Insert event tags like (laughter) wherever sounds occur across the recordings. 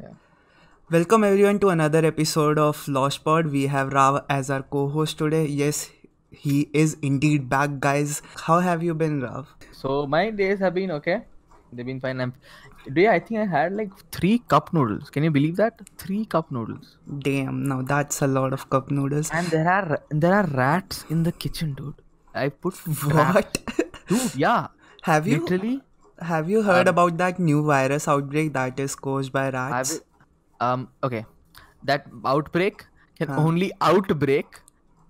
Yeah. Welcome everyone to another episode of Lost Pod. We have Rav as our co-host today. Yes, he is indeed back, guys. How have you been, Rav? So my days have been okay. They've been fine. I'm today I think I had like three cup noodles. Can you believe that? Three cup noodles. Damn, now that's a lot of cup noodles. And there are there are rats in the kitchen, dude. I put What? dude, yeah. (laughs) have you Literally have you heard Um, about that new virus outbreak that is caused by rats? um okay. That outbreak can Huh. only outbreak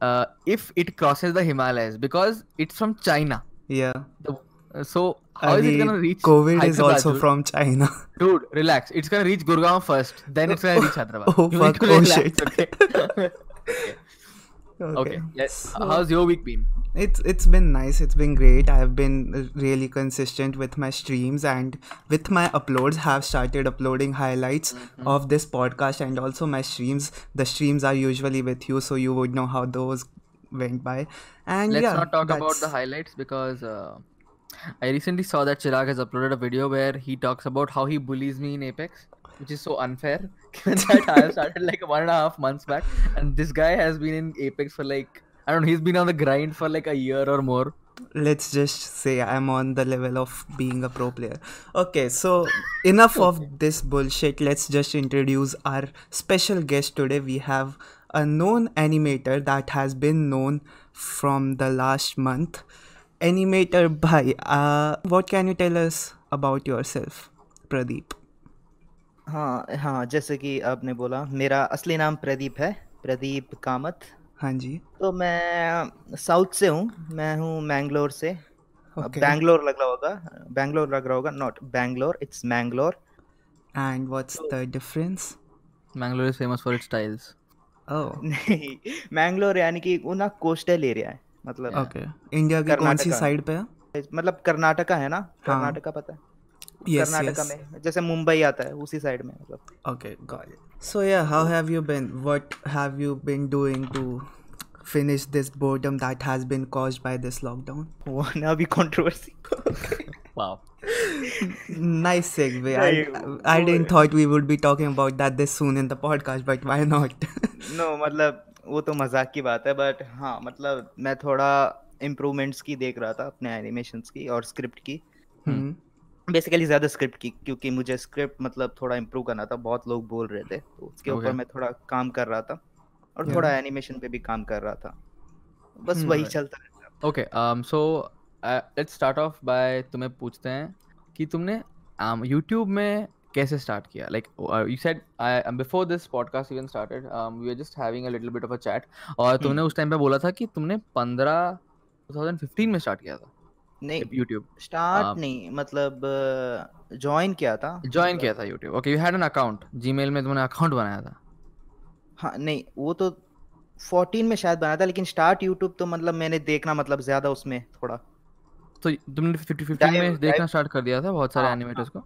uh, if it crosses the Himalayas because it's from China. Yeah. The, uh, so how is it gonna reach COVID is also dude? from China. (laughs) Dude, relax. It's gonna reach Gurgaon first, then it's gonna reach Hyderabad. Oh, You fuck. Oh, relax, shit. Okay. (laughs) Okay. Okay. Yes. So- How's your week been? It's it's been nice. It's been great. I have been uh, really consistent with my streams and with my uploads. Have started uploading highlights Mm-hmm. of this podcast and also my streams. The streams are usually with you, so you would know how those went by. And Let's yeah, not talk about the highlights because uh, I recently saw that Chirag has uploaded a video where he talks about how he bullies me in Apex, which is so unfair. (laughs) That I started like one and a half months back, and this guy has been in Apex for like I don't know. He's been on the grind for like a year or more. let's just say I'm on the level of being a pro player. Okay, so enough of (laughs) this bullshit. Let's just introduce our special guest today. We have a known animator that has been known from the last month. Animator Bhai, uh, what can you tell us about yourself, Pradeep? हाँ हाँ जैसे कि आपने बोला मेरा असली नाम प्रदीप है प्रदीप कामत हाँ जी तो मैं साउथ से हूँ मैं हूँ मैंगलोर से. बैंगलोर लग रहा होगा बैंगलोर लग रहा होगा not Bangalore it's Mangalore And what's the difference? Mangalore is famous for its tiles. Oh, नहीं मैंगलोर यानी कि वो ना कोस्टल एरिया है मतलब okay. इंडिया की कौन सी साइड पे है मतलब कर्नाटका है ना हाँ। कर्नाटका पता है जैसे मुंबई आता है उसी साइड में सो या how have you been what have you been doing to finish this boredom that has been caused by this lockdown one a B controversy wow nice segue. I, I didn't thought we would be talking about that this soon in the podcast, but why not? (laughs) no, मतलब वो तो मज़ाक की बात है, but हाँ मतलब मैं थोड़ा improvements की देख रहा था अपने animations की और स्क्रिप्ट की. हम्म. Hmm. बेसिकली ज़्यादा स्क्रिप्ट की क्योंकि मुझे स्क्रिप्ट मतलब थोड़ा इम्प्रूव करना था बहुत लोग बोल रहे थे तो उसके ऊपर Okay. मैं थोड़ा काम कर रहा था और Yeah. थोड़ा एनिमेशन पे भी काम कर रहा था बस Hmm. वही Right. चलता रहता. So uh, let's start off by तुम्हें पूछते हैं कि तुमने um YouTube में कैसे स्टार्ट किया said I um, before this podcast even started um we were just having a little bit of a chat और तुमने उस टाइम पे बोला था कि तुमने 15 2015 में स्टार्ट किया था नहीं YouTube स्टार्ट नहीं मतलब ज्वाइन किया था। ज्वाइन किया था YouTube okay you had an account Gmail में तुमने अकाउंट बनाया था। हाँ नहीं वो तो 14 में शायद बनाया था लेकिन स्टार्ट यूट्यूब तो मतलब मैंने देखना मतलब ज़्यादा उसमें थोड़ा। तो तुमने 50 50 में देखना स्टार्ट कर दिया था बहुत सारे हाँ, एनिमेटर्स को?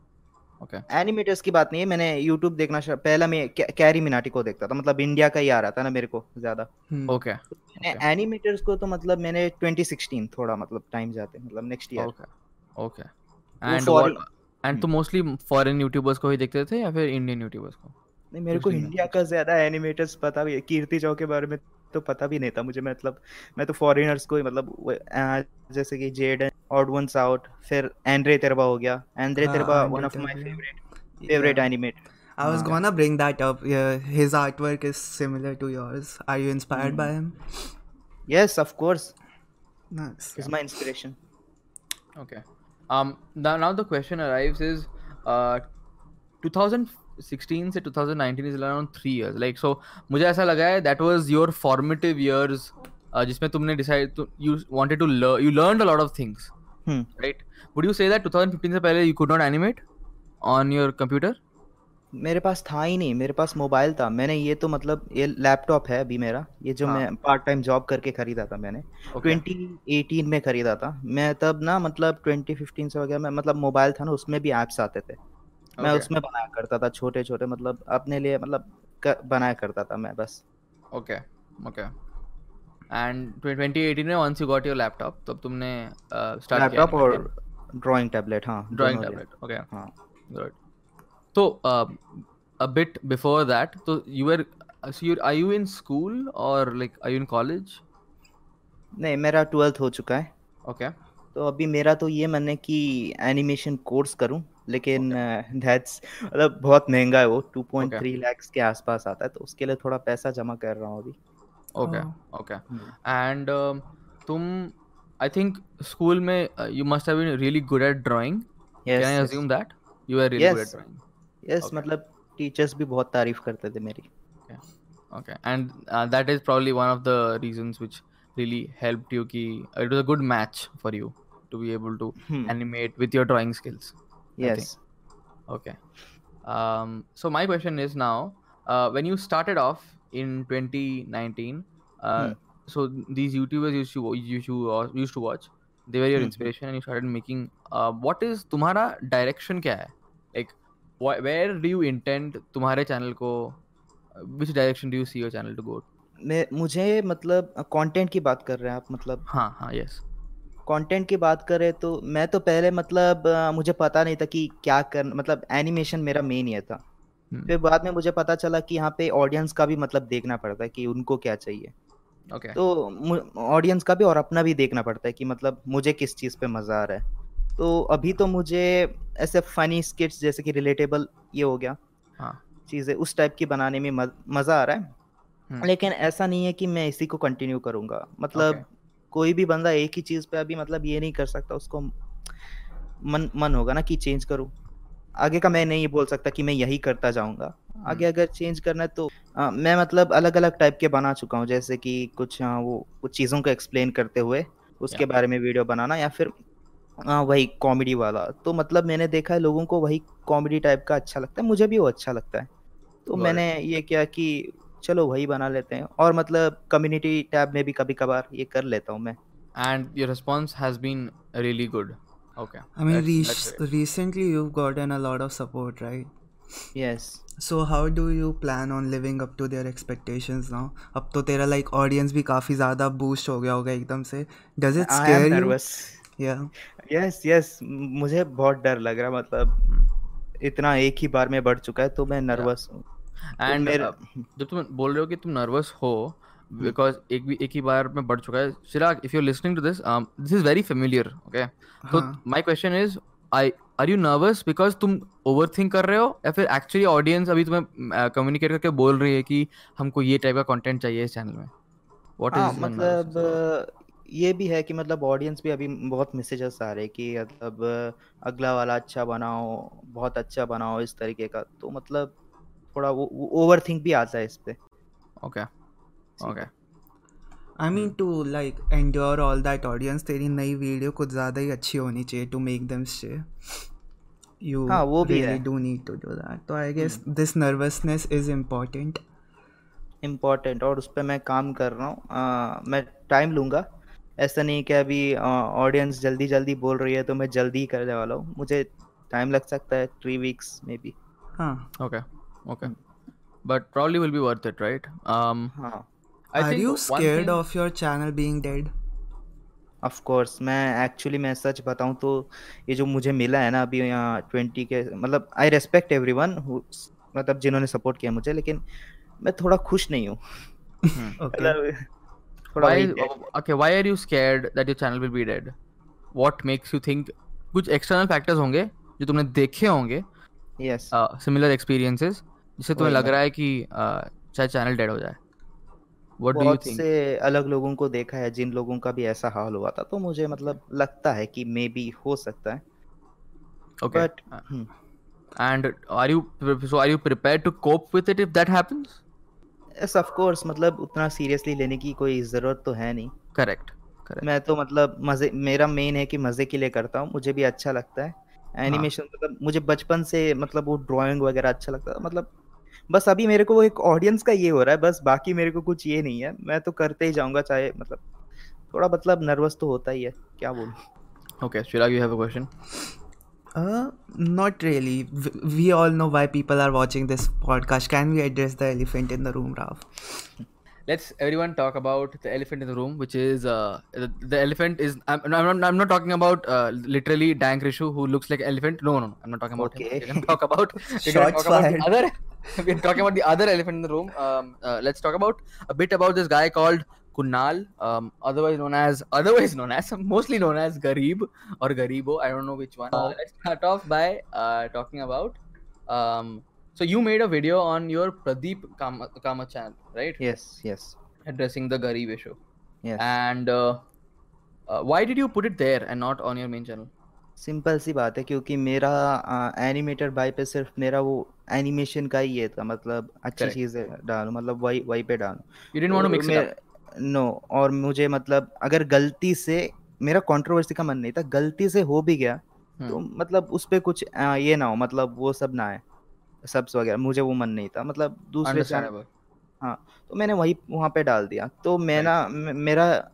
Okay. एनिमेटर्स की बात नहीं है मैंने यूट्यूब देखना पहला मैं कैरी मिनाटी को देखता था मतलब इंडिया का ही आ रहा था ना मेरे को ज़्यादा। okay मैंने एनिमेटर्स को तो मतलब मैंने 2016 थोड़ा मतलब टाइम जाते मतलब नेक्स्ट ईयर okay okay. वो and foreign- what and तो मोस्टली फॉरेन यूट्यूबर्स को ही देखते थे या फिर इंडियन यूट्यूबर्स को? नहीं मेरे को इंडिया का ज़्यादा एनिमेटर्स पता भी है कीर्ति चौ के बारे में तो पता भी नहीं था मुझे मतलब मैं तो फॉरेनर्स को ही मतलब जैसे कि जेड ऑड वंस आउट फिर एंड्रे तेरबा हो गया एंड्रे हाँ, Terbea Andre one of my. Favourite favourite Yeah. Animator I was हाँ। gonna bring that up. Yeah, his artwork is similar to yours. Are you inspired Hmm. by him? Yes of course Nice. Is my inspiration Okay. Um. Now, now the question arrives is, uh, 2016 से 2019 is around three years. Like so, मुझे ऐसा लगा है was your formative years, uh, जिसमें तुमने you wanted to learn, you learned a lot of things, hmm right? Would you say that 2015 से पहले you could not animate on your computer? मेरे पास था ही नहीं मेरे पास मोबाइल था मैंने ये तो मतलब ये लैपटॉप है अभी मेरा ये जो हाँ। मैं पार्ट टाइम जॉब करके खरीदा था मैंने Okay. 2018 में खरीदा था मैं तब ना मतलब 2015 से वगैरह में मतलब मोबाइल था ना उसमें भी ऐप्स आते थे मैं उसमें बनाया करता था छोटे छोटे मतलब अपने लिए मतलब कर, बनाया करता था मैं बस। ओके ओके एंड 2018 में once you got your laptop तब तुमने लैपटॉप और ड्राइंग टैबलेट हाँ ड्राइंग टैबलेट ओके हाँ। तो अ बिट बिफोर दैट तो you were see you are you in school और like are you in college नहीं मेरा 12th हो चुका है। ओके तो अभी मेरा तो ये मन है कि एनिमेशन कोर्स करूँ। लेकिन दैट्स मतलब बहुत महँगा है वो 2.3 लाख के आसपास आता है तो उसके लिए थोड़ा पैसा जमा कर रहा हूँ अभी। ओके हाँ। ओके। हम्म। एंड तुम आई थिंक स्कूल में you must have been really good at drawing yes can I assume that you are really good at drawing yes मतलब टीचर्स भी बहुत तारीफ़ करते थे मेरी। Okay and that is probably one of the reasons which really helped you कि it was a good match for you to be able to animate with your drawing skills yes Okay. Um, so my question is now, uh, when you started off in 2019, uh, Hmm. so these YouTubers used to used to uh, used to watch, they were your Hmm. inspiration, and you started making. Uh, what is तुम्हारा direction क्या है? Like, wh- where do you intend तुम्हारे channel को? uh, Which direction do you see your channel to go? मैं मुझे मतलब content की बात कर रहे हैं आप मतलब हाँ हाँ yes. कंटेंट की बात करें तो मैं तो पहले मतलब मुझे पता नहीं था कि क्या कर मतलब एनिमेशन मेरा मेन ये था। Hmm. फिर बाद में मुझे पता चला कि यहाँ पे ऑडियंस का भी मतलब देखना पड़ता है कि उनको क्या चाहिए। Okay. तो ऑडियंस का भी और अपना भी देखना पड़ता है कि मतलब मुझे किस चीज़ पे मज़ा आ रहा है। तो अभी तो मुझे ऐसे फनी स्किट्स जैसे कि रिलेटेबल ये हो गया। हाँ। चीज़ें उस टाइप की बनाने में मज़ा आ रहा है। हम्म, लेकिन ऐसा नहीं है कि मैं इसी को कंटिन्यू करूँगा। मतलब Okay. कोई भी बंदा एक ही चीज़ पे अभी मतलब ये नहीं कर सकता उसको मन मन होगा ना कि चेंज करूँ। आगे का मैं नहीं बोल सकता कि मैं यही करता जाऊँगा। आगे अगर चेंज करना है तो आ, मैं मतलब अलग अलग टाइप के बना चुका हूँ जैसे कि कुछ आ, वो कुछ चीज़ों को एक्सप्लेन करते हुए उसके बारे में वीडियो बनाना या फिर आ, वही कॉमेडी वाला। तो मतलब मैंने देखा है लोगों को वही कॉमेडी टाइप का अच्छा लगता है मुझे भी वो अच्छा लगता है। तो मैंने ये किया कि चलो वही बना लेते हैं और मतलब कम्युनिटी टैब में भी कभी कभार ये कर लेता हूँ मैं And your response has been really good. Okay. I mean, that's- re- that's recently you've gotten a lot of support, right? Yes So how do you plan on living up to their expectations now? अब तो तेरा like audience भी काफ़ी ज़्यादा boost हो गया होगा एकदम से. Does it scare um you? Nervous Yeah. Yes yes मुझे बहुत डर लग रहा है मतलब Hmm. इतना एक ही बार में बढ़ चुका है तो मैं नर्वस हूँ तो And uh, जब तुम बोल रहे हो कि तुम नर्वस हो Hmm. बिकॉज़ एक भी एक ही बार में बढ़ चुका है। Chirag if you are listening to this this is very familiar okay तो. My question is I are you nervous because तुम ओवर थिंक कर रहे हो? या फिर एक्चुअली ऑडियंस अभी तुम्हें कम्युनिकेट करके बोल रही है कि हमको ये टाइप का कंटेंट चाहिए इस चैनल में? व्हाट इज़ मतलब ये भी है कि मतलब ऑडियंस भी अभी बहुत मैसेजेस आ रहे हैं कि मतलब अगला वाला अच्छा बनाओ बहुत अच्छा बनाओ इस तरीके का। तो मतलब थोड़ा वो ओवर थिंक भी आता है इस पे। Okay okay I mean to like endure all that audience तेरी नई वीडियो कुछ ज़्यादा ही अच्छी होनी चाहिए to make them stay. You हाँ, वो भी really है। Do need to do that. तो I guess this nervousness is important. Important और उस पर मैं काम कर रहा हूँ। मैं टाइम लूँगा। ऐसा नहीं कि अभी ऑडियंस जल्दी जल्दी बोल रही है तो मैं जल्दी ही करने वाला हूँ। मुझे टाइम लग सकता है थ्री वीक्स में भी हाँ. Okay okay. Okay but probably will be worth it right um हाँ i Are you scared thing- of your channel being dead? Of course मैं एक्चुअली मैं सच बताऊँ तो ये जो मुझे मिला है ना अभी यहाँ ट्वेंटी के मतलब आई रेस्पेक्ट एवरीवन मतलब जिन्होंने सपोर्ट किया मुझे लेकिन मैं थोड़ा खुश नहीं हूँ Hmm. Okay. मतलब थोड़ा why वही oh, okay why are you scared that your channel will be dead what makes you think कुछ external factors होंगे जो तुमने देखे होंगे यस uh, similar experiences जिससे तुम्हें लग रहा है कि शायद चैनल डेड हो जाए। What बहुत से अलग लोगों को देखा है जिन लोगों का भी ऐसा हाल हुआ था तो मुझे मतलब लगता है कि मे बी हो सकता है। Okay but and are you so are you prepared to cope with it if that happens? Yes of course मतलब उतना सीरियसली लेने की कोई ज़रूरत तो है नहीं। Correct correct. मैं तो मतलब मज़े मेरा मेन है कि मज़े के लिए करता हूँ मुझे भी अच्छा लगता है। एनिमेशन मतलब मुझे बचपन से मतलब वो ड्राइंग वगैरह अच्छा लगता था मतलब बस अभी मेरे को वो एक ऑडियंस का ये हो रहा है बस बाकी मेरे को कुछ ये नहीं है मैं तो करते ही जाऊँगा चाहे मतलब थोड़ा मतलब नर्वस तो होता ही है क्या बोलूँ Chirag you have a question Uh, not really. We all know why people are watching this podcast. Can we address the elephant in the room, Rav? let's everyone talk about the elephant in the room which is uh, the, the elephant is I'm, I'm, not, I'm not talking about uh, literally dank rishu who looks like elephant no no no i'm not talking about okay. him we're gonna talk about we're gonna talk about other (laughs) we're talking about the other elephant in the room. Um, uh, let's talk about a bit about this guy called Kunal, um, otherwise known as (laughs) otherwise known as mostly known as Garib or Garibo. I don't know which one. Uh, let's start off by uh, talking about. Um, so you made a video on your Pradeep Kama, Kama channel, right? Yes, yes, Addressing the Garib issue. yes. And uh, uh, why did you put it there and not on your main channel? Simple सी बात है क्योंकि मेरा animator by पे सिर्फ़ मेरा वो animation का ही ये था मतलब अच्छी. चीज़ें डालूं मतलब वही वही पे डालूं You didn't want to और mix it up. मैं- नो और मुझे मतलब अगर गलती से मेरा कंट्रोवर्सी का मन नहीं था गलती से हो भी गया तो Hmm. मतलब उस पे कुछ आ, ये ना हो मतलब वो सब ना आए सब्स वगैरह मुझे वो मन नहीं था मतलब दूसरे Understandable. तो मैंने वही वहाँ पे डाल दिया तो मैं ना मेरा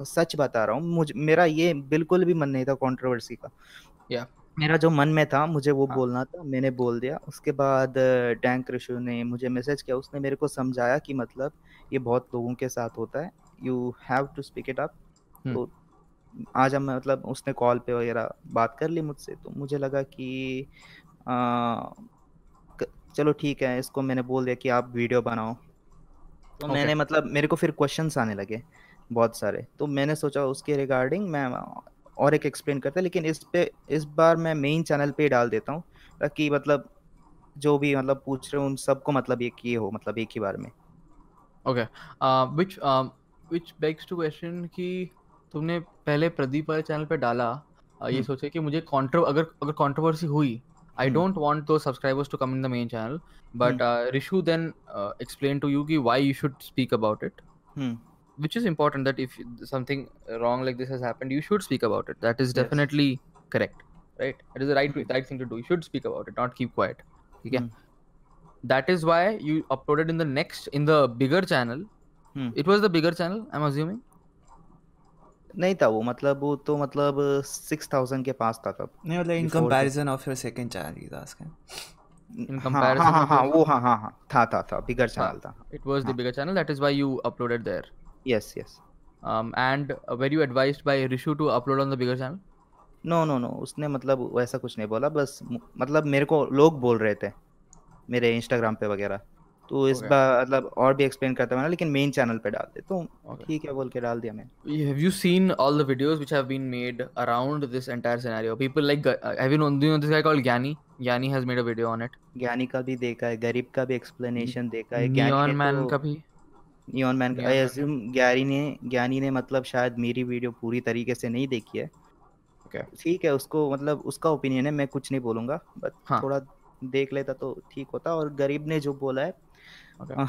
सच बता रहा हूँ मुझे मेरा ये बिल्कुल भी मन नहीं था कंट्रोवर्सी का Yeah. मेरा जो मन में था मुझे वो हाँ। बोलना था मैंने बोल दिया उसके बाद डैंक ऋषु ने मुझे मैसेज किया उसने मेरे को समझाया कि मतलब ये बहुत लोगों के साथ होता है you have to speak it up. तो आज हम मतलब उसने कॉल पे वगैरह बात कर ली मुझसे तो मुझे लगा कि आ, चलो ठीक है इसको मैंने बोल दिया कि आप वीडियो बनाओ तो Okay. मैंने मतलब मेरे को फिर क्वेश्चंस आने लगे बहुत सारे। तो मैंने सोचा उसके रिगार्डिंग मैं और एक एक्सप्लेन करता लेकिन इस पे इस बार मैं मेन चैनल पे डाल देता हूँ ताकि मतलब जो भी मतलब पूछ रहे हो उन सबको मतलब एक ये हो मतलब एक ही बार में। Which um, which begs to question कि तुमने पहले प्रदीप वाले चैनल पे डाला uh, ये हम्म। सोचे कि मुझे कॉन्ट्रो अगर अगर कंट्रोवर्सी हुई I. Don't want the subscribers to come in the main channel but Rishu then explain to you कि why you should speak about it hmm. which is important that if something wrong like this has happened you should speak about it that is Yes. definitely correct right it is the right right thing to do you should speak about it not keep quiet okay Hmm. that is why you uploaded in the next in the bigger channel hmm it was the bigger channel i'm assuming नहीं था वो मतलब वो तो मतलब six thousand के पास था तब No, like in Before the- comparison of your second channel, he's asking. In हाँ comparison हाँ हाँ of हाँ your- वो हाँ हाँ हाँ था था था बिगर चैनल था it was the हाँ. bigger channel that is why you uploaded yes yes um, and uh, were you advised by rishu to upload on the bigger channel no no no उसने मतलब वैसा कुछ नहीं बोला बस मु- मतलब मेरे को लोग बोल रहे थे मेरे इंस्टाग्राम पे वगैरह तो इस Okay. बार मतलब और भी एक्सप्लेन करता मैंने लेकिन मेन चैनल पे डाल दे तो Okay. ठीक है बोल के डाल दिया मैंने have you seen all the videos which have been made around this entire scenario people like uh, have you known do you know this guy called Gyani Gyani has made a video on it ज्ञानी का भी देखा है गरीब का भी explanation देखा है ज्ञानी Neon ने Man तो- का भी नियॉन मैन का आई अज्यूम ज्ञानी ने ज्ञानी ने मतलब शायद मेरी वीडियो पूरी तरीके से नहीं देखी है Okay. ठीक है उसको मतलब उसका ओपिनियन है मैं कुछ नहीं बोलूँगा बट हाँ. थोड़ा देख लेता तो ठीक होता और गरीब ने जो बोला है Okay.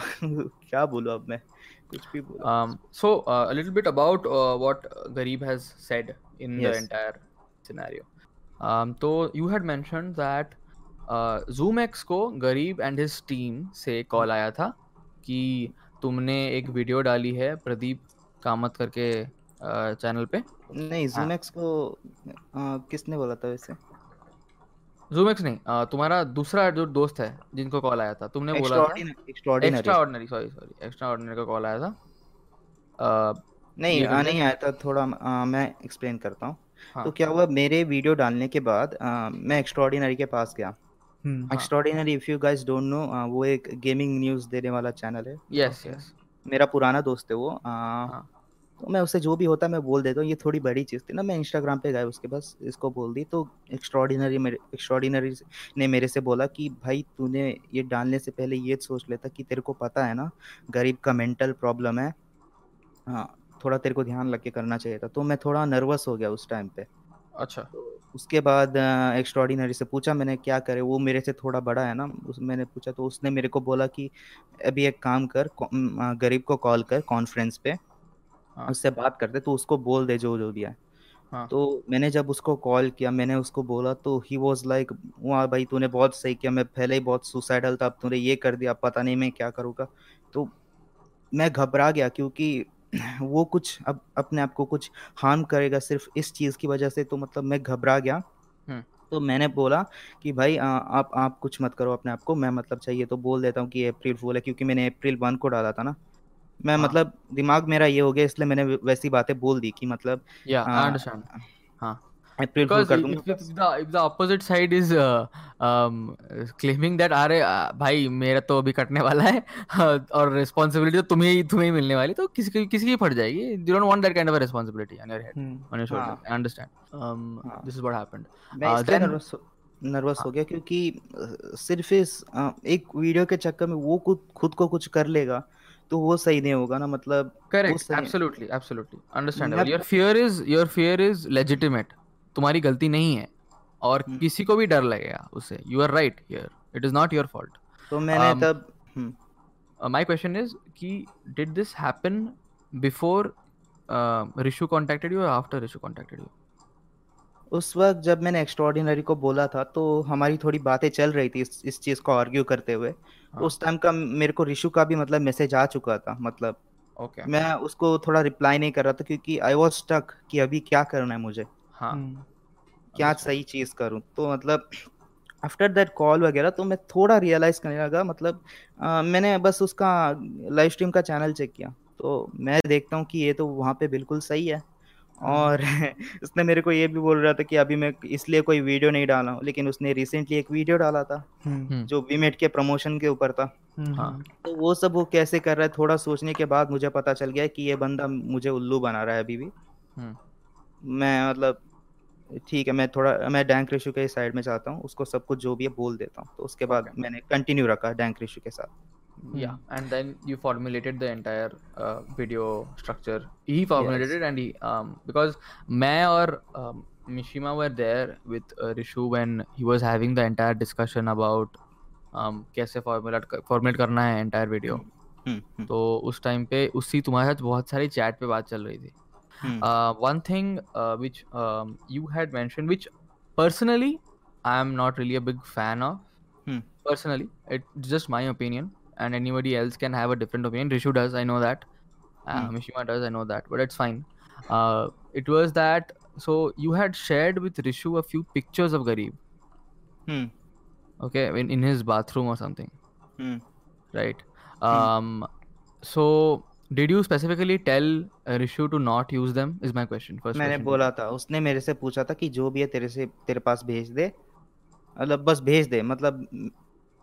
क्या बोलूँ अब मैं कुछ भी बोला Um, uh, about uh, what Garib has said in the Yes. entire scenario. Um, so you had mentioned that uh, ZoomX को Garib and his team से कॉल आया था कि तुमने एक वीडियो डाली है प्रदीप कामत करके चैनल पे? नहीं जूमैक्स को आ, किसने बोला था वैसे? जूमेक्स नहीं uh, तुम्हारा दूसरा जो दोस्त है जिनको कॉल आया था तुमने बोला extraordinary sorry sorry extraordinary का कॉल आया था। uh, नहीं आ, नहीं आया था थोड़ा आ, मैं एक्सप्लेन करता हूँ। हाँ. तो क्या हुआ मेरे वीडियो डालने के बाद आ, मैं एक्स्ट्राऑर्डिनरी के पास गया। Extraordinary if you guys don't know वो एक गेमिंग न्यूज़ देने वाला चैनल है। Yes Okay. यस मेरा पुराना दोस्त है वो हाँ. तो मैं उससे जो भी होता है मैं बोल देता हूँ ये थोड़ी बड़ी चीज़ थी ना मैं इंस्टाग्राम पे गया उसके पास इसको बोल दी तो एक्स्ट्राऑर्डिनरी मेरे एक्स्ट्राऑर्डिनरी ने मेरे से बोला कि भाई तूने ये डालने से पहले ये सोच लेता कि तेरे को पता है ना गरीब का मेंटल प्रॉब्लम है। हाँ थोड़ा तेरे को ध्यान लग के करना चाहिए था। तो मैं थोड़ा नर्वस हो गया उस टाइम पे। अच्छा उसके बाद एक्स्ट्राऑर्डिनरी से पूछा मैंने क्या करे वो मेरे से थोड़ा बड़ा है ना उस मैंने पूछा तो उसने मेरे को बोला कि अभी एक काम कर गरीब को कॉल कर कॉन्फ्रेंस पे हाँ. उससे बात करते तो उसको बोल दे जो जो भी है हाँ. तो मैंने जब उसको कॉल किया मैंने उसको बोला तो ही वॉज़ लाइक वाह भाई तूने बहुत सही किया मैं पहले ही बहुत सुसाइडल था अब तूने ये कर दिया पता नहीं मैं क्या करूँगा तो मैं घबरा गया क्योंकि वो कुछ अब अपने आप को कुछ हार्म करेगा सिर्फ़ इस चीज़ की वजह से तो मतलब मैं घबरा गया हम्म. तो मैंने बोला कि भाई आ, आप आप कुछ मत करो अपने आप को मैं मतलब चाहिए तो बोल देता हूँ कि अप्रैल फूल है क्योंकि मैंने अप्रैल वन को डाला था ना मैं हाँ. मतलब दिमाग मेरा ये हो गया इसलिए मैंने वैसी बातें बोल दी कि मतलब Yeah, आ, हाँ. फूल because कर if, दूँगा if the if the opposite side is uh, um, claiming that अरे uh, भाई मेरा तो अभी कटने वाला है और रिस्पॉन्सिबिलिटी तो तुम्हें ही तुम्हें ही मिलने वाली तो किसी किसी की फट जाएगी you don't want that kind of a responsibility on your head Hmm. on your shoulders हाँ। I understand um, हाँ। this is what happened मैं Uh, then- नर्वस नर्वस हो गया क्योंकि सिर्फ़ इस एक वीडियो के चक्कर में वो खुद खुद को कुछ कर लेगा तो वो सही नहीं होगा ना मतलब absolutely absolutely understandable मैं- your fear is your fear is legitimate तुम्हारी गलती नहीं है और हम्म। किसी को भी डर लगेगा उससे you are right here. It is not your fault. तो मैंने Um, तब my question is कि did this happen before uh, Rishu contacted you or after Rishu contacted उस वक्त जब मैंने एक्स्ट्रॉर्डिनरी को बोला था तो हमारी थोड़ी बातें चल रही थी इस, इस चीज़ को आर्ग्यू करते हुए। हाँ। उस टाइम का मेरे को रिशु का भी मतलब मैसेज आ चुका था मतलब। Okay okay. मैं उसको थोड़ा रिप्लाई नहीं कर रहा था क्योंकि आई वॉज़ स्टक कि अभी क्या करना है मुझे। हाँ। Hmm. क्या सही चीज़ करूँ? तो मतलब आफ्टर दैट कॉल वगैरह तो मैं थोड़ा रियलाइज़ करने लगा मतलब अ, मैंने बस उसका लाइव स्ट्रीम का चैनल चेक किया। तो मैं देखता हूँ कि ये तो वहाँ पे बिल्कुल सही है। और (laughs) उसने मेरे को ये भी बोल रहा था कि अभी मैं इसलिए कोई वीडियो नहीं डाला हूँ लेकिन उसने रिसेंटली एक वीडियो डाला था. हम्म, जो वीमेट के प्रमोशन के ऊपर था. हाँ। तो वो सब वो कैसे कर रहा है थोड़ा सोचने के बाद मुझे पता चल गया कि ये बंदा मुझे उल्लू बना रहा है अभी भी। हम्म, मैं मतलब ठीक है मैं थोड़ा मैं डैंक रेशू के साइड में चाहता हूँ उसको सब कुछ जो भी है बोल देता हूँ तो उसके बाद Okay. मैंने कंटिन्यू रखा डैंक रेशू के साथ yeah and then you formulated the entire uh, video structure he formulated Yes. it and he um because मैं और um, Mishima were there with uh, Rishu when he was having the entire discussion about um, कैसे formulate formulate करना है entire video हम्म हम्म, तो उस time पे उसी तुम्हारे साथ बहुत सारी चैट पे बात चल रही थी Hmm. Uh, one thing uh, which um, you had mentioned, which personally I am not really a big fan of. Hmm. Personally, it's just my opinion, and anybody else can have a different opinion. Rishu does, I know that. Uh. Hmm. Mishima does, I know that, but it's fine. Uh, it was that so you had shared with Rishu a few pictures of Garib. Hmm. Okay, in, in his bathroom or something. Hmm. Right. Hmm. Um. So did you specifically tell uh, rishu to not use them? Is my question first मैंने question. बोला था उसने मेरे से पूछा था कि जो भी है तेरे से तेरे पास भेज दे। मतलब बस भेज दे मतलब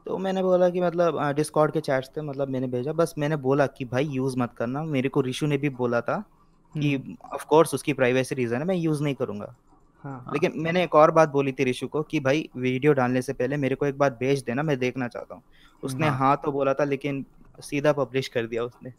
तो मैंने बोला कि मतलब डिस्कॉर्ड के चैट्स थे मतलब मैंने भेजा बस मैंने बोला कि भाई यूज़ मत करना। मेरे को रिशु ने भी बोला था कि ऑफ़ कोर्स उसकी प्राइवेसी रीजन है मैं यूज़ नहीं करूँगा। हाँ। लेकिन मैंने एक और बात बोली थी रिशु को कि भाई वीडियो डालने से पहले मेरे को एक बात भेज देना मैं देखना चाहता हूँ। उसने हाँ। हाँ तो बोला था लेकिन सीधा पब्लिश कर दिया उसने।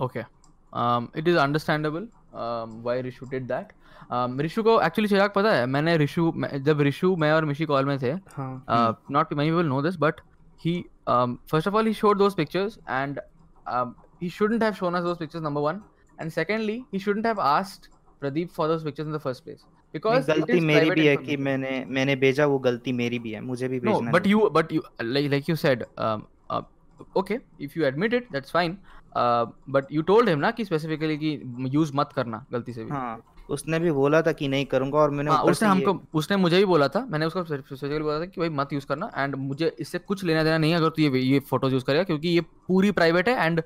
Okay. Um, it is understandable um, why Rishu did that. Um, Rishu को actually चिराग पता है मैंने रिशु मैं- जब रिशु मैं और मिशी कॉल में थे हाँ uh, not many people know this but he um, first of all he showed those pictures and um, he shouldn't have shown us those pictures number one and secondly he shouldn't have asked Pradeep for those pictures in the first place नहीं, because it गलती is मेरी private भी है कि information. मैंने मैंने भेजा वो गलती मेरी भी है मुझे भी no भेजना but नहीं you but you like like you said um, uh, okay if you admit it that's fine Uh, you told him ना कि specifically कि use मत करना गलती से भी। हाँ उसने भी बोला था कि नहीं करूँगा और मैंने हाँ उसने हमको उसने मुझे भी बोला था मैंने उसको स्पेसिफिकली बोला था कि भाई मत यूज़ करना एंड मुझे इससे कुछ लेना देना नहीं है अगर तू ये ये फ़ोटोज़ यूज़ करेगा क्योंकि ये पूरी प्राइवेट है and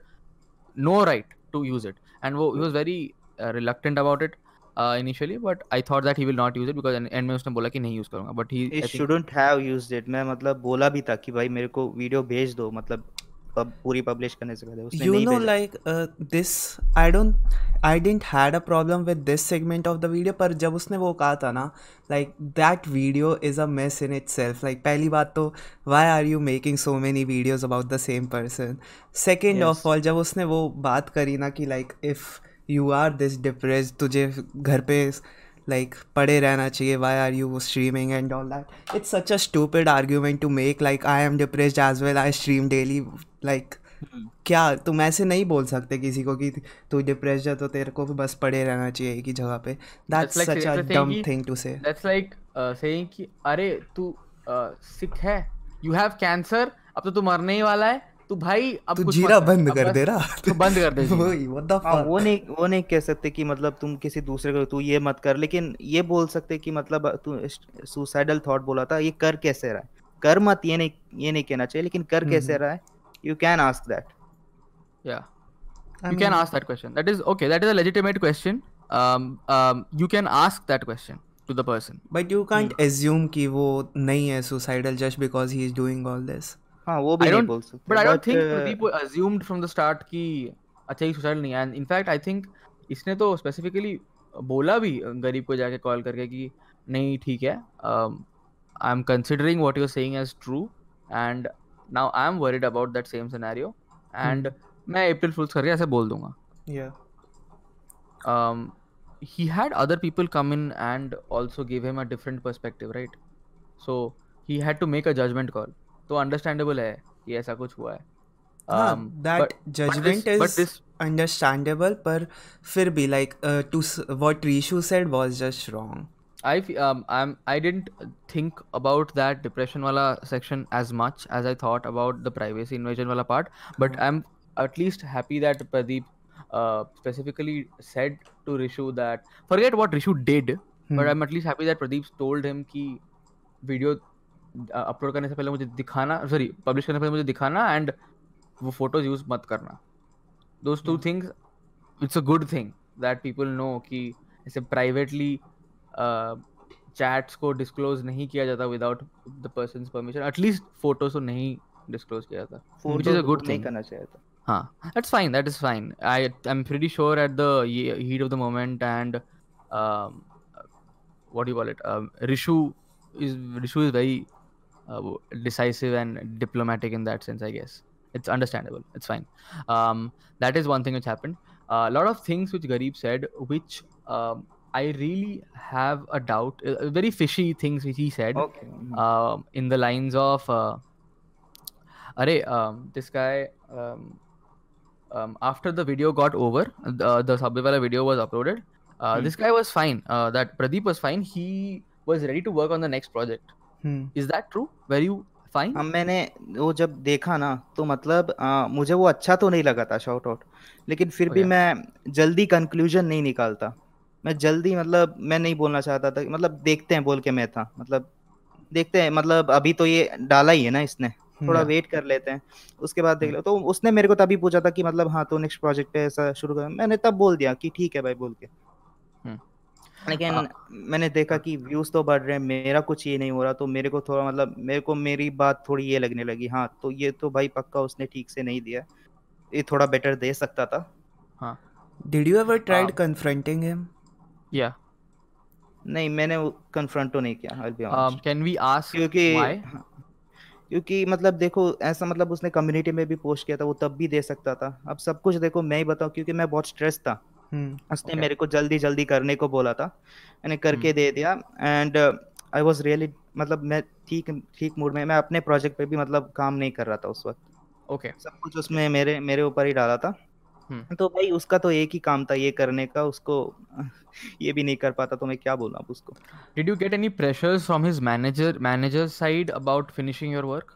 no right to use it and वो was very reluctant about it initially but I thought that he will not use it because end में उसने बोला कि नहीं यूज़ करूँगा but he he shouldn't have used it. मैं मतलब बोला भी था कि भाई मेरे को वीडियो भेज दो मतलब पूरी पब्लिश करने से पहले उसने you know like this I don't I didn't had a problem with this segment of the video पर जब उसने वो कहा था ना like that video is a mess in itself like पहली बात तो why are you making so many videos about the same person second of all जब उसने वो बात करी ना कि like if you are this depressed तुझे घर पे लाइक पढ़े रहना चाहिए why are you streaming and all that it's such a stupid argument to make like I am depressed as well I stream daily like क्या? तुम ऐसे नहीं बोल सकते किसी को कि तू डिप्रेस है तो तेरे को भी बस पढ़े रहना चाहिए एक ही जगह पे। That's such a dumb thing to say that's like saying कि अरे तू uh, सिक है यू हैव कैंसर अब तो तू मरने ही वाला है तो भाई अब तू जीरा बंद कर दे रहा। तो बंद कर दे वो नहीं वो नहीं कह सकते कि मतलब तुम किसी दूसरे को तू ये मत कर। लेकिन ये बोल सकते कि मतलब तू सुसाइडल थॉट बोला था ये कर कैसे रहा है? कर मत ये नहीं ये नहीं कहना चाहिए लेकिन कर कैसे हम्म। रहा है? यू कैन आस्क दैट या you can ask that question that is okay that is a legitimate question um um you can ask to the person but you can't hmm. assume ki wo nahi hai suicidal just because he is doing all this हाँ वो भी नहीं बोल सकते but I don't think Pradeep assumed from the start कि अच्छा ही suicide नहीं and in fact I think इसने तो स्पेसिफिकली बोला भी गरीब को जाके कॉल करके कि नहीं ठीक है I am considering what you're saying as true and now I am worried about that same scenario and मैं अप्रिल फुल्स करके ऐसे बोल दूँगा। He had other people come in and also give him a different perspective right so he had to make a judgement call तो understandable है कि ऐसा कुछ हुआ है हाँ, Um, but is this- understandable पर फिर भी uh, Rishu said was just wrong. I f- um I'm I didn't think about that depression wala section as much as I thought about the privacy invasion wala part. But I'm at least happy that Pradeep uh, specifically said to Rishu that forget what Rishu did, but Hmm. I'm at least happy that Pradeep told him कि video upload करने से पहले मुझे दिखाना sorry publish करने से पहले मुझे दिखाना एंड वो फ़ोटोज़ यूज़ मत करना those two things it's a good thing that people know कि ऐसे प्राइवेटली चैट्स को डिस्क्लोज नहीं किया जाता without the person's permission at least photos को नहीं डिस्क्लोज किया जाता a photos good नहीं thing. करना चाहिए था. That is fine. I I'm pretty sure at the ye- heat of the moment and um, what do you call it? Um, Rishu is Rishu is very decisive and diplomatic in that sense. I guess it's understandable. It's fine. Um, that is one thing which happened. Uh, a lot of things which Garib said, which um, I really have a doubt. Uh, very fishy things which he said okay um, in the lines of uh, Arey, um, this guy um, um, after the video got over the, the video was uploaded uh, Hmm. this guy was fine uh, that pradeep was fine he was ready to work on the next project Hmm. is that true were you fine अब मैंने वो जब देखा ना तो मतलब आ, मुझे वो अच्छा तो नहीं लगा था शॉर्ट आउट लेकिन फिर भी. मैं जल्दी कंक्लूजन नहीं निकालता मैं जल्दी मतलब मैं नहीं बोलना चाहता था मतलब देखते हैं बोल के मैं था मतलब देखते हैं मतलब अभी तो ये डाला ही है ना इसने थोड़ा वेट कर लेते हैं उसके बाद देख हम्म। लो तो उसने मेरे को तभी पूछा था कि मतलब हाँ तो नेक्स्ट प्रोजेक्ट पे ऐसा शुरू कर मैंने तब बोल दिया कि ठीक है भाई बोल के। लेकिन मैंने देखा कि व्यूज़ तो बढ़ रहे हैं मेरा कुछ ये नहीं हो रहा तो मेरे को थोड़ा मतलब मेरे को मेरी बात थोड़ी ये लगने लगी हाँ तो ये तो भाई पक्का उसने ठीक से नहीं दिया ये थोड़ा बेटर दे सकता था। Did you ever tried Um, confronting him? yeah. नहीं मैंने कन्फ्रंट तो नहीं किया I'll be honest. um, can we क्योंकि why? हाँ, क्योंकि मतलब देखो ऐसा मतलब उसने कम्युनिटी में भी पोस्ट किया था वो तब भी दे सकता था। अब सब कुछ देखो मैं ही बताऊँ क्योंकि मैं बहुत स्ट्रेस था. उसने Okay. मेरे को जल्दी जल्दी करने को बोला था। मैंने करके दे दिया एंड आई वाज रियली मतलब मैं ठीक ठीक मूड में मैं अपने प्रोजेक्ट पे भी मतलब काम नहीं कर रहा था उस वक्त। Okay okay. सब कुछ उसमें मेरे मेरे ऊपर ही डाला था। हम्म। तो भाई उसका तो एक ही काम था ये करने का उसको (laughs) ये भी नहीं कर पाता तो मैं क्या बोलूँ अब उसको? Did you get any pressures from his manager manager's side about finishing your work?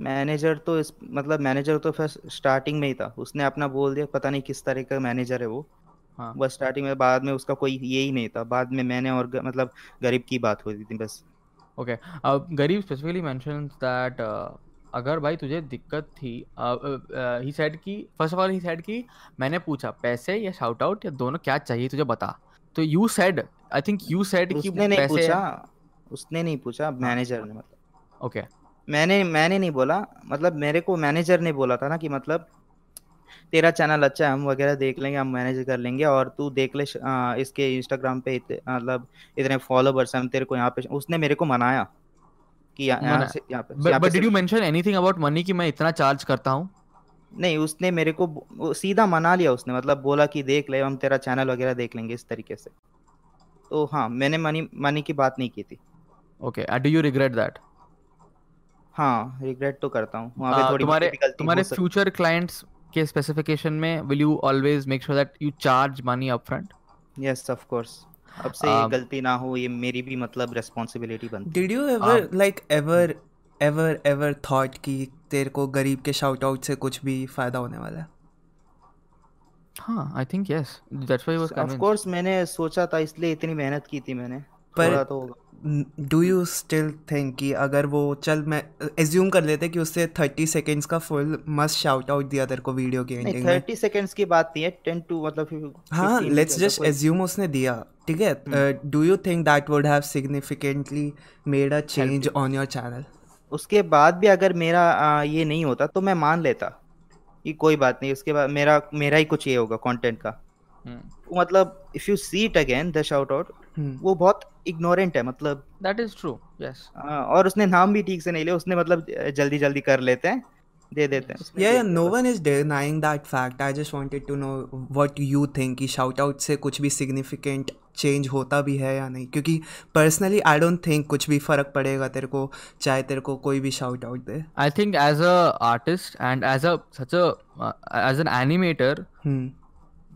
Manager तो इस मतलब मैनेजर तो फिर स्टार्टिंग में ही था। उसने अपना बोल दिया पता नहीं किस तरह का मैनेजर है वो। हाँ। बस स्टार्टिंग में बाद में उसका कोई ये ही नहीं था। बाद में मैंने और ग, मतलब गरीब की बात होती थी बस। Okay. Uh, Garib specifically mentions that uh, अगर भाई तुझे दिक्कत थी ही सेड कि first of all he said कि मैंने पूछा पैसे या शाउट आउट या दोनों क्या चाहिए तुझे बता। तो you said I think you said कि उसने नहीं पैसे पूछा। उसने नहीं पूछा मैनेजर ने मतलब। Okay okay. मैंने मैंने नहीं बोला मतलब मेरे को मैनेजर ने बोला था ना कि मतलब तेरा चैनल अच्छा है हम वगैरह देख लेंगे हम मैनेज कर लेंगे और तू देख ले आ, इसके इंस्टाग्राम पे इत, मतलब इतने फॉलोवर्स हैं तेरे को यहाँ पे उसने मेरे को मनाया कि यहाँ से यहाँ पे but did you mention anything about money कि मैं इतना चार्ज करता हूँ? नहीं उसने मेरे को सीधा मना लिया उसने मतलब बोला कि देख ले हम तेरा चैनल वगैरह देख लेंगे इस तरीके से। तो हाँ मैंने मनी मनी की बात नहीं की थी। Okay do you regret that हाँ रिग्रेट तो करता हूँ वहाँ पे थोड़ी तुम्हारे तुम्हारे फ्यूचर क्लाइंट्स के स्पेसिफिकेशन में will you always make sure that you charge money upfront yes of course अब से ये Um, गलती ना हो ये मेरी भी मतलब रिस्पॉन्सिबिलिटी बनती Did you ever like ever ever ever thought कि तेरे को गरीब के शाउट आउट से कुछ भी फ़ायदा होने वाला है? हाँ I think yes that's why was of course मैंने सोचा था इसलिए इतनी मेहनत की थी मैंने। पर तो होगा। डू यू स्टिल थिंक कि अगर वो चल मैं एज्यूम कर लेते कि उससे थर्टी सेकेंड्स का फुल मस्ट शाउट आउट दिया तेरे को वीडियो की एंडिंग में। थर्टी सेकेंड्स की बात नहीं है टेन टू मतलब हाँ लेट्स जस्ट एज्यूम उसने दिया ठीक है? Do you think that would have significantly made a change on your channel उसके बाद भी अगर मेरा आ, ये नहीं होता तो मैं मान लेता कि कोई बात नहीं उसके बाद मेरा मेरा ही कुछ ये होगा कंटेंट का। मतलब, hmm. मतलब if you see it again the shout out वो बहुत इग्नोरेंट है मतलब। दैट इज़ ट्रू यस और उसने नाम भी ठीक से नहीं लिया उसने मतलब जल्दी जल्दी कर लेते हैं दे देते हैं। या या no one is denying that fact I just wanted to know what you think कि शाउट आउट से कुछ भी सिग्निफिकेंट चेंज होता भी है या नहीं? क्योंकि पर्सनली आई डोंट थिंक कुछ भी फ़र्क पड़ेगा तेरे को चाहे तेरे को कोई भी shout out they. I think as a artist and as a such a as an animator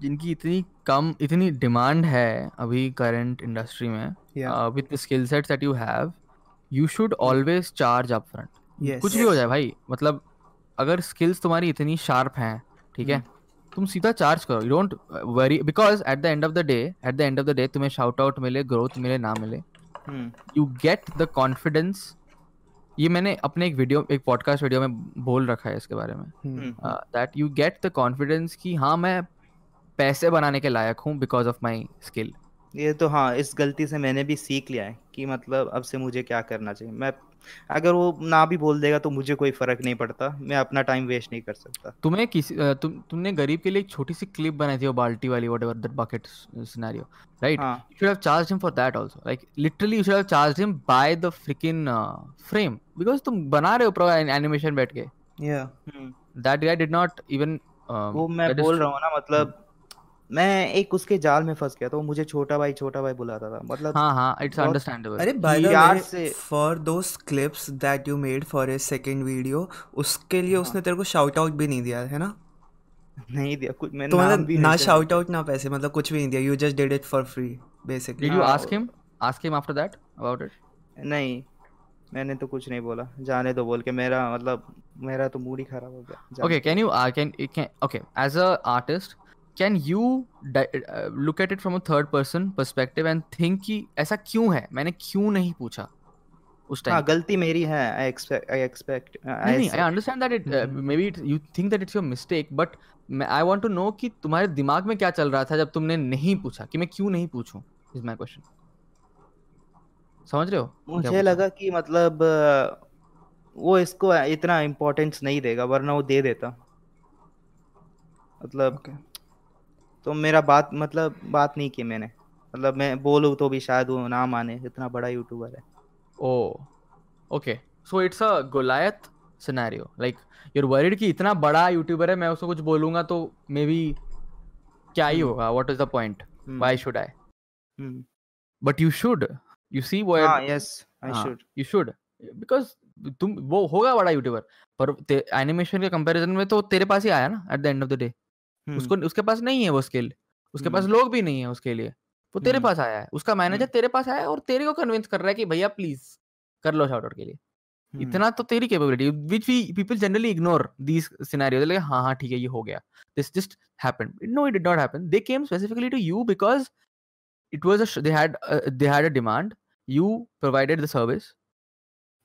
जिनकी इतनी कम इतनी डिमांड है अभी करंट इंडस्ट्री में. With the skill sets that you have you should always charge upfront कुछ भी हो जाए भाई मतलब अगर स्किल्स तुम्हारी इतनी शार्प हैं ठीक है तुम सीधा चार्ज करो you don't worry because at the end of the day at the end of the day तुम्हें शाउट आउट मिले ग्रोथ मिले ना मिले यू गेट द कॉन्फिडेंस ये मैंने अपने एक वीडियो एक पॉडकास्ट वीडियो में बोल रखा है इसके बारे में। That you get the confidence कि हाँ मैं पैसे बनाने के लायक हूँ बिकॉज़ ऑफ़ माई स्किल ये तो हाँ इस गलती से मैंने भी सीख लिया है कि मतलब अब से मुझे क्या करना चाहिए। मैं अगर वो ना भी बोल देगा तो मुझे कोई फ़र्क नहीं पड़ता। मैं अपना टाइम वेस्ट नहीं कर सकता। तुम्हें किसी तुम तुमने गरीब के लिए एक छोटी सी क्लिप बनाई थी वो बाल्टी वाली whatever that bucket scenario right हाँ। You should have charged him for that also. Like literally you should have charged him by the freaking uh, frame. Because तुम बना रहे हो pro animation बैठ के। Yeah. That guy did not even um, वो मैं बोल रहा हूँ ना मतलब मैं एक उसके जाल में फंस गया तो मुझे छोटा भाई छोटा भाई बुलाता था। मतलब हाँ हाँ इट्स अंडरस्टैंडेबल अरे भाई यार से for those clips that you made for a second video उसके लिए हाँ। उसने तेरे को शाउट आउट भी नहीं दिया है ना? नहीं दिया कुछ मैंने तो मतलब भी ना शाउट आउट ना पैसे मतलब कुछ भी नहीं दिया। You just did it for free basically did you ask him ask him after that about it नहीं मैंने तो कुछ नहीं बोला। जाने दो बोल के मेरा मतलब मेरा तो मूड ही खराब हो गया okay can you I can okay as a artist di- uh, look at it from a third person perspective and think कि ऐसा क्यों है? मैंने क्यों नहीं पूछा उस टाइम हाँ गलती मेरी है आई एक्सपेक्ट आई एक्सपेक्ट नहीं नहीं I understand that it may be you think that it's your mistake but I want to know कि तुम्हारे दिमाग में क्या चल रहा था जब तुमने नहीं पूछा कि मैं क्यों नहीं पूछूँ इज़ माय क्वेश्चन समझ रहे हो? मुझे लगा कि मतलब वो इसको इतना इम्पोर्टेंस नहीं देगा वरना वो दे देता। मतलब Okay. तो मेरा बात मतलब बात नहीं की मैंने। मतलब मैं बोलूँ तो भी शायद वो ना माने इतना बड़ा यूट्यूबर है। ओ okay. So it's a goliath scenario like you're worried कि इतना बड़ा यूट्यूबर है मैं उसको कुछ बोलूँगा तो मे बी क्या ही हम्म। होगा what is the point why should I but you should you see where हाँ yes I should you should. Because तुम वो होगा बड़ा यूट्यूबर पर एनिमेशन के कंपैरिजन में तो तेरे पास ही आया ना at the end of the day उसको उसके पास नहीं है वो स्किल उसके पास लोग भी नहीं है उसके लिए वो तेरे हम्म। पास आया है उसका मैनेजर हम्म। तेरे पास आया है और तेरे को कन्विंस कर रहा है कि भैया प्लीज़ कर लो शाउट आउट के लिए। इतना तो तेरी capability which we people generally ignore these scenarios like हाँ हाँ ठीक है ये हो गया। This just happened no it did not happen they came specifically to you because it was a sh- they had uh, they had a demand. You provided the service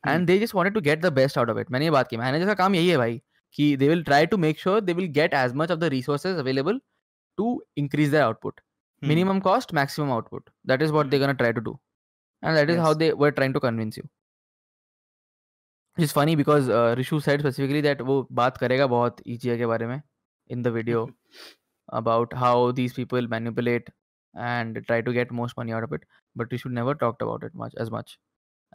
and they just wanted to get the best out मैंने ये बात की manager का काम यही है भाई। कि they will try to make sure they will get as much of the resources available to increase their output hmm, minimum cost maximum output that is what they're gonna try to do and that is how Yes. they were trying to convince you which is funny because uh, Rishu said specifically that वो बात करेगा बहुत EGI के बारे में in the video (laughs) about how these people manipulate and try to get most money out of it but Rishu never talked about it much as much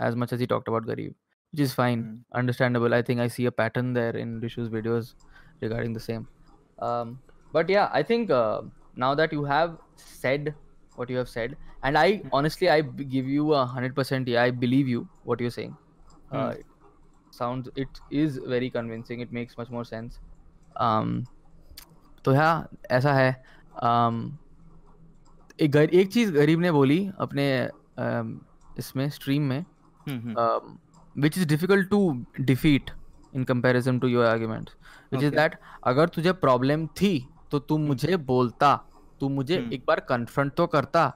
as much as he talked about Garib which is fine Hmm. understandable I think I see a pattern there in Rishu's videos regarding the same um, but yeah I think uh, now that you have said what you have said and I honestly I b- give you a hundred percent yeah I believe you what you're saying uh, Hmm. it sounds it is very convincing it makes much more sense um, तो हाँ ऐसा है um, एक गर, एक चीज गरीब ने बोली अपने um, इसमें स्ट्रीम में हम्म, हम्म, um, which is difficult to defeat in comparison to your arguments which is Okay. that अगर तुझे प्रॉब्लम थी तो तू मुझे बोलता तू मुझे हम्म। एक बार कन्फ्रंट तो करता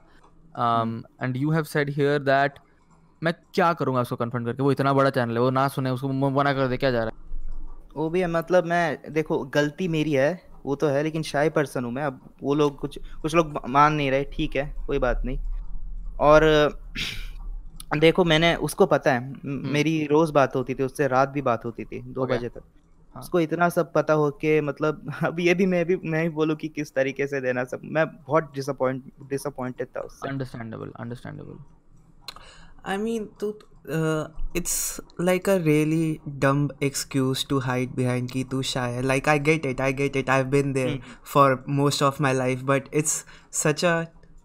and you have have said here that मैं क्या करूँगा उसको कन्फ्रंट करके? वो इतना बड़ा चैनल है वो ना सुने उसको मना कर दे क्या जा रहा है? वो भी है मतलब मैं देखो गलती मेरी है वो तो है लेकिन शाय पर्सन हूँ मैं अब वो लोग कुछ कुछ लोग मान नहीं रहे ठीक है कोई बात नहीं। और देखो मैंने उसको पता है हम्म। मेरी रोज बात होती थी उससे रात भी बात होती थी दो बजे तक। हाँ। उसको इतना सब पता हो के मतलब (laughs) अब ये भी मैं भी मैं ही बोलूँ कि किस तरीके से देना सब मैं बहुत डिसअपॉइंट डिसअपॉइंटेड था उससे। अंडरस्टैंडेबल अंडरस्टैंडेबल आई मीन तू it's like a really dumb excuse to hide behind की तू shy like I get it I get it I have been there for most of my life but it's such a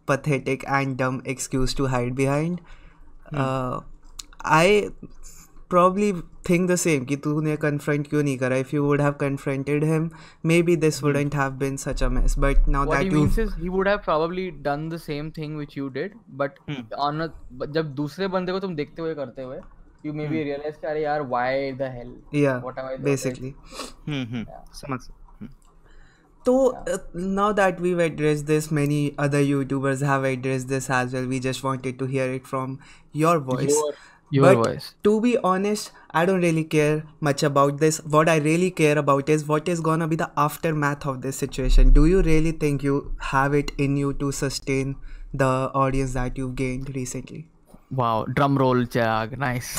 pathetic and dumb excuse to hide behind I probably think the same कि तूने confront क्यों नहीं करा? If you would have confronted him may be this wouldn't have been such a mess but now that you means he would have probably done the same thing which you did but on जब दूसरे बंदे को तुम देखते हुए करते हुए you may be realise कि अरे यार व्हाई द हेल या what am I basically hmm hmm So uh, now that we've addressed this, many other YouTubers have addressed this as well. We just wanted to hear it from your voice. your your but voice to be honest, I don't really care much about this. What I really care about is what is gonna be the aftermath of this situation. Do you really think you have it in you to sustain the audience that you've gained recently? Wow drum roll Chirag nice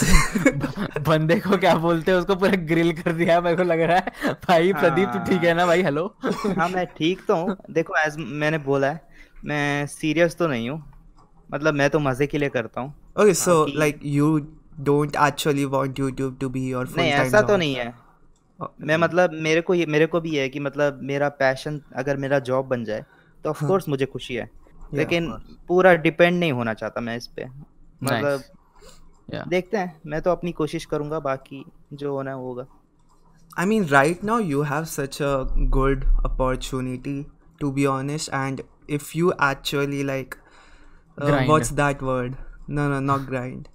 बंदे को क्या बोलते हैं उसको पूरा grill कर दिया मेरे को लग रहा है। भाई प्रदीप तू ठीक है ना भाई? हेलो हाँ मैं ठीक तो हूँ। देखो एज मैंने बोला है मैं सीरियस तो नहीं हूँ। मतलब मैं तो मज़े के लिए करता हूँ। Okay, so कि- like you don't actually want YouTube to be your full नहीं time ऐसा तो नहीं है। मैं मतलब मेरे को ये मेरे को भी है कि मतलब मेरा पैशन अगर मेरा जॉब बन जाए तो ऑफ़ कोर्स मुझे खुशी है। लेकिन पूरा डिपेंड नहीं होना चाहता मैं इस पे। मतलब या देखते हैं मैं तो अपनी कोशिश करूँगा बाकी जो होना होगा। I mean right now you have such a good opportunity to be honest and if you actually like what's that word no no not grind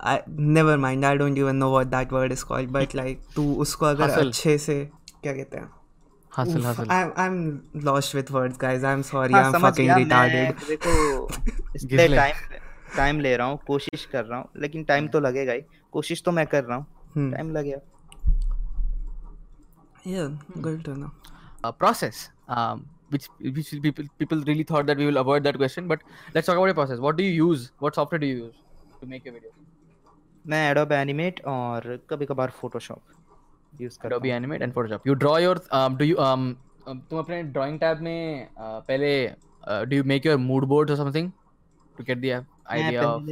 I never mind I don't even know what that word is called but like तू उसको अगर अच्छे से क्या कहते हैं? हासिल हासिल I I am lost with words guys I am sorry I am fucking retarded देखो (laughs) इस टाइम टाइम ले रहा हूँ कोशिश कर रहा हूँ लेकिन टाइम तो लगेगा ही कोशिश तो मैं कर रहा हूँ Hmm. टाइम लगेगा Yeah, good to know. uh, process um which which people people really thought that we will avoid that question but let's talk about your process what do you use what software do you use to make your video मैं Adobe Animate और कभी कभार Photoshop use करता Adobe हूँ Animate and Photoshop. You draw your um, do you um um, तुम अपने drawing tab में uh, पहले uh, do you make your mood boards or something to get the uh, idea of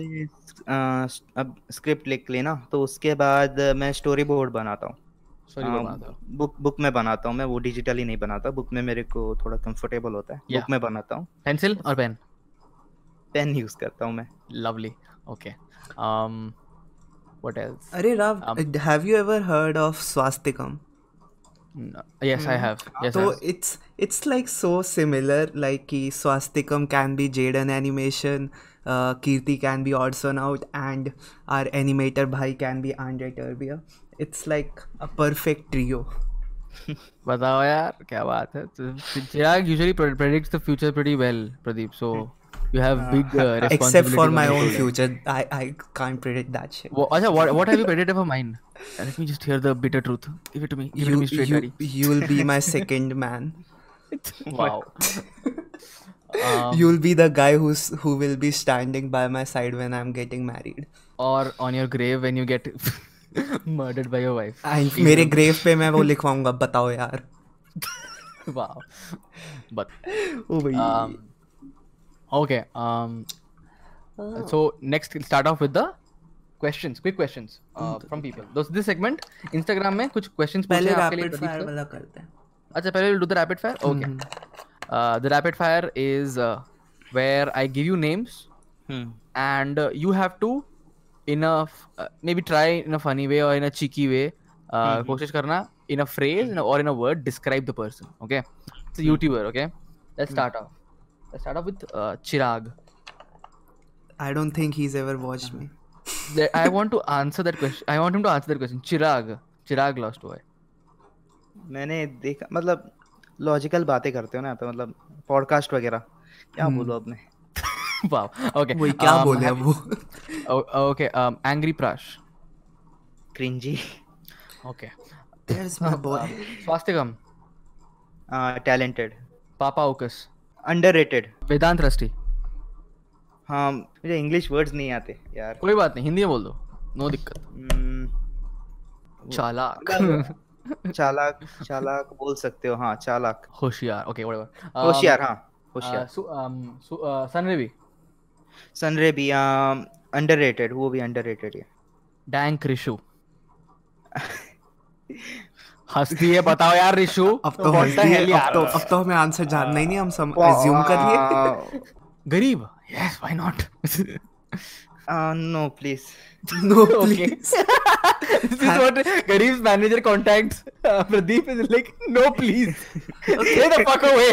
अ, अब script लिख लेना तो उसके बाद मैं स्टोरी बोर्ड बनाता हूँ हो बुक बुक में बनाता हूँ मैं वो डिजिटली नहीं बनाता बुक में मेरे को थोड़ा कंफर्टेबल होता है Yeah. बुक में बनाता हूँ pencil or pen pen use करता हूँ मैं lovely okay um what else Um, have you ever heard of Swastikam? No. Yes I have yes I So have. it's it's like so similar. Like ki Swastikam can be Jaden animation, uh, Kirti can be Oddson out, and our animator bhai can be Andre Turbia. It's like a perfect trio. बताओ यार क्या बात है तो Chirag usually pre- predicts the future pretty well Pradeep so you have big uh, Except (laughs) responsibilities for on my your own shoulders. future, I I can't predict that shit. Wha- Acha, what, what have you predicted for mine? Uh, Let me just hear the bitter truth. Give it to me. Give it to You me straight, you daddy. you'll be my (laughs) second man. (laughs) Wow. um, You'll be the guy who's who will be standing by my side when I'm getting married. or on your grave when you get murdered by your wife. And मेरे grave पे मैं वो लिखवाऊंगा बताओ यार. wow. But ओ भाई. um, okay. Um. So next, we'll start off with the questions, quick questions uh, from people. Those this segment, Instagram में कुछ questions पूछे पहले हैं आपके लिए rapid प्रदीप fire sir? वाला करते हैं. अच्छा पहले we'll do the rapid fire. Okay. Uh, the rapid fire is uh, where I give you names hmm and uh, you have to in a f- uh, maybe try in a funny way or in a cheeky way uh, कोशिश करना in a phrase in a- or in a word describe the person okay it's a youtuber okay let's start off with uh, chirag I don't think he's ever watched me. I want to answer that question i want him to answer that question chirag chirag lost boy मैंने देखा मतलब logical बातें करते हो ना पे मतलब podcast वगैरह क्या बोलूँ अब मैं wow. Okay. वही क्या um, बोले अब वो Oh, okay. Um, angry Prash. Cringey Okay. There's my boy. Swastikam. Talented Papa Okus. Underrated Vedant Rusty. हाँ मुझे इंग्लिश वर्ड्स नहीं आते यार। कोई बात नहीं हिंदी में बोल दो। नो दिक्कत। हम्म, चालाक। (laughs) चालाक चालाक बोल सकते हो हाँ चालाक। होशियार ओके व्हाटएवर होशियार हाँ uh, होशियार होशियार सनरेवी सनरे भी अंडररेटेड वो भी अंडररेटेड है डैंक रिशु (laughs) हंसती है बताओ यार रिशु अब तो हंसती है अब यार? तो अब तो हमें आंसर जानना ही नहीं हम सब अज्यूम कर लिए गरीब yes why not no please no please this is what Garib's manager contacts uh, Pradeep is like no please stay the fuck away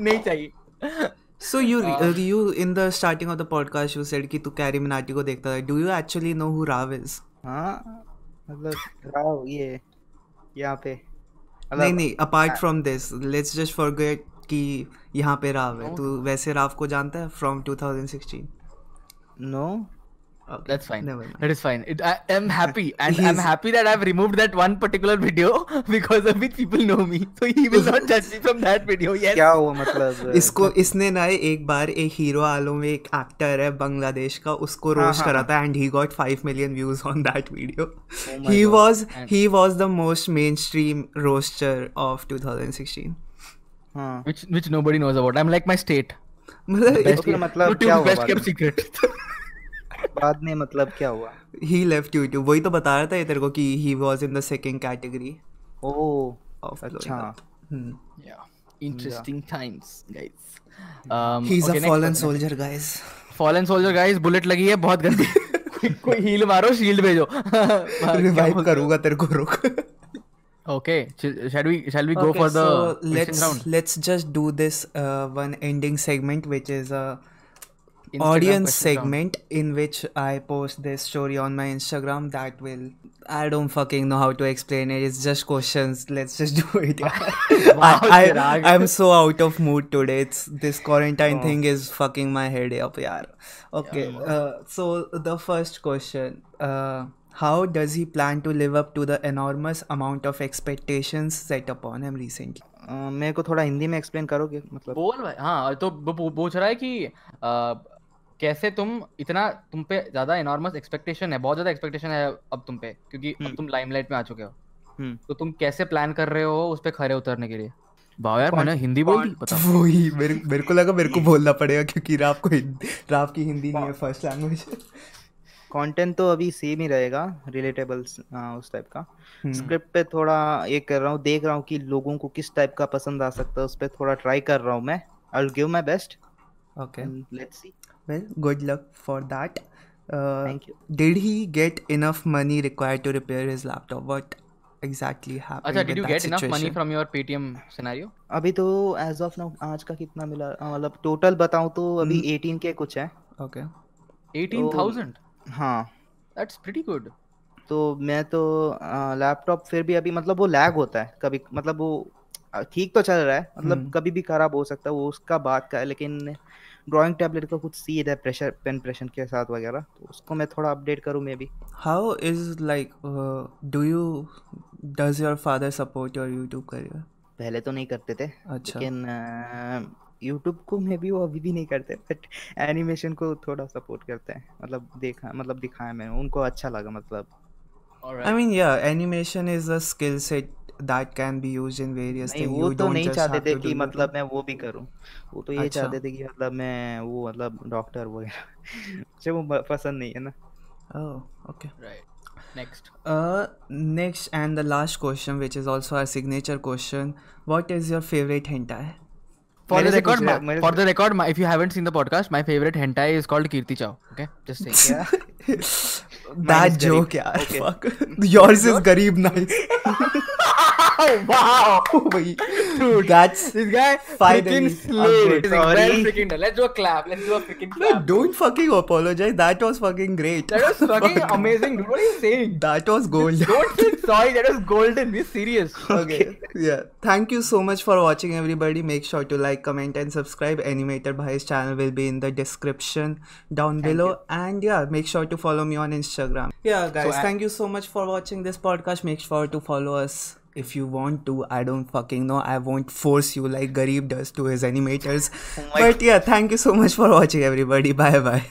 नहीं चाहिए So you uh, you in the starting of the podcast you said कि तू carry Minati को देखता था. Do you actually know who Rav is? हाँ मतलब राव ये यहाँ पे। मतलब नहीं नहीं apart from this let's just forget कि यहाँ पे राव है। हाँ। तू वैसे राव को जानता है from 2016 no Okay. That's fine. Never mind. That is fine. It, I am (laughs) happy, and I'm He's- happy that I've removed that one particular video (laughs) because of which people know me. So he will not (laughs) judge me from that video. Yes. क्या हुआ मतलब इसको इसने ना एक बार एक hero आलम में एक एक्टर है बांग्लादेश का उसको हाँ, रोस्ट हाँ, करा था and he got 5 million views on that video my he God. Was And- he was the most mainstream roaster of 2016 हाँ Which which nobody knows about. I'm like my state. मतलब Best फिर मतलब YouTube's क्या हुआ best बाद kept secret. बाद में मतलब क्या हुआ? ही लेफ़्ट यूट्यूब वही तो बता रहा था ये तेरे को कि he was in the second category oh interesting times fallen soldier guys bullet लगी है बहुत गंदी। कोई हील मारो शील्ड भेजो। (laughs) रिवाइव करूँगा तेरे को रुक। Okay shall we shall we go for the let's let's just do this one ending segment which is a Instagram audience question round. segment in which I post this story on my Instagram that will I don't fucking know how to explain it. It's just questions. Let's just do it. (laughs) Wow, (laughs) I, Chirag. I I'm so out of mood today. It's this quarantine thing is fucking my head up, yeah. Okay. Uh, so the first question. Uh, how does he plan to live up to the enormous amount of expectations set upon him recently? अ, मेरे को थोड़ा हिंदी में explain करोगे मतलब बोल भाई हाँ तो वो पू- पूछ रहा है कि आ, कैसे तुम इतना तुम पे ज़्यादा इनॉर्मस एक्सपेक्टेशन है बहुत ज़्यादा एक्सपेक्टेशन है अब तुम पे क्योंकि अब हम्म। तुम लाइमलाइट में आ चुके हो। हम्म। तो तुम कैसे प्लान कर रहे हो उस पे खरे उतरने के लिए? वाह यार मैंने हिंदी बोल दी पता वही मेरे मेरे को लगा मेरे को बोलना पड़ेगा क्योंकि राव को हिंदी राव की हिंदी नहीं है फ़र्स्ट लैंग्वेज कंटेंट तो अभी सेम ही रहेगा रिलेटेबल उस टाइप का। हम्म। स्क्रिप्ट पे थोड़ा ये कर रहा हूँ देख रहा हूँ कि लोगों को किस टाइप का पसंद आ सकता है उस पर थोड़ा ट्राई कर रहा हूँ मैं। I will give my best Okay. Let's see Well, good luck for that. Uh, Thank you. Did he get enough money required to repair his laptop? What exactly happened अच्छा with did you that get enough money situation? From your Paytm scenario अभी तो as of now आज का कितना मिला अ, मतलब total बताऊँ तो अभी 18 के कुछ है Okay. 18000 हाँ दैट्स प्रीटी गुड तो मैं तो लैपटॉप फिर भी अभी मतलब वो लैग होता है कभी मतलब वो ठीक तो चल रहा है मतलब हम्म। कभी भी खराब हो सकता है वो उसका बात का है लेकिन ड्राइंग टैबलेट का कुछ सीध है प्रेशर पेन प्रेशर के साथ वगैरह तो उसको मैं थोड़ा अपडेट करूँ मे भी How is like? Uh, do you? Does your father support your YouTube career? पहले तो नहीं करते थे अच्छा. लेकिन यूट्यूब को मे भी वो अभी भी नहीं करते बट एनिमेशन को थोड़ा सपोर्ट करते हैं मतलब देखा मतलब दिखाया मैंने उनको अच्छा लगा मतलब I alright mean, yeah, animation is a skill set that can be used in various नहीं things. वो You तो नहीं चाहते थे कि मतलब मैं वो भी करूँ वो तो ये अच्छा. चाहते थे कि मतलब मैं वो मतलब डॉक्टर वगैरह मुझे वो पसंद नहीं है ना Oh, okay. Right next Uh, next and the last question, which is also our signature question. What is your favorite hentai? For the record, my, for the record, my, if you haven't seen the podcast, my favorite hentai is called Kirti Chow. Okay, just saying. क्या that joke, yeah. Okay. Fuck. Yours is Garib nice. Oh, wow. Wait, Dude, (laughs) that's this guy finally freaking slayed a Well Sorry. freaking done. Let's do a clap. Let's do a freaking no, clap. don't fucking apologize. That was fucking great. That was fucking (laughs) amazing. Dude. What are you saying? That was gold. Don't say (laughs) sorry. That was golden. Be serious. okay yeah thank you so much for watching everybody make sure to like comment and subscribe animator bhai's channel will be in the description down below and yeah make sure to follow me on instagram yeah guys I- thank you so much for watching this podcast make sure to follow us if you want to i don't fucking know. I won't force you like garib does to his animators. (laughs) Oh but yeah thank you so much for watching everybody. Bye bye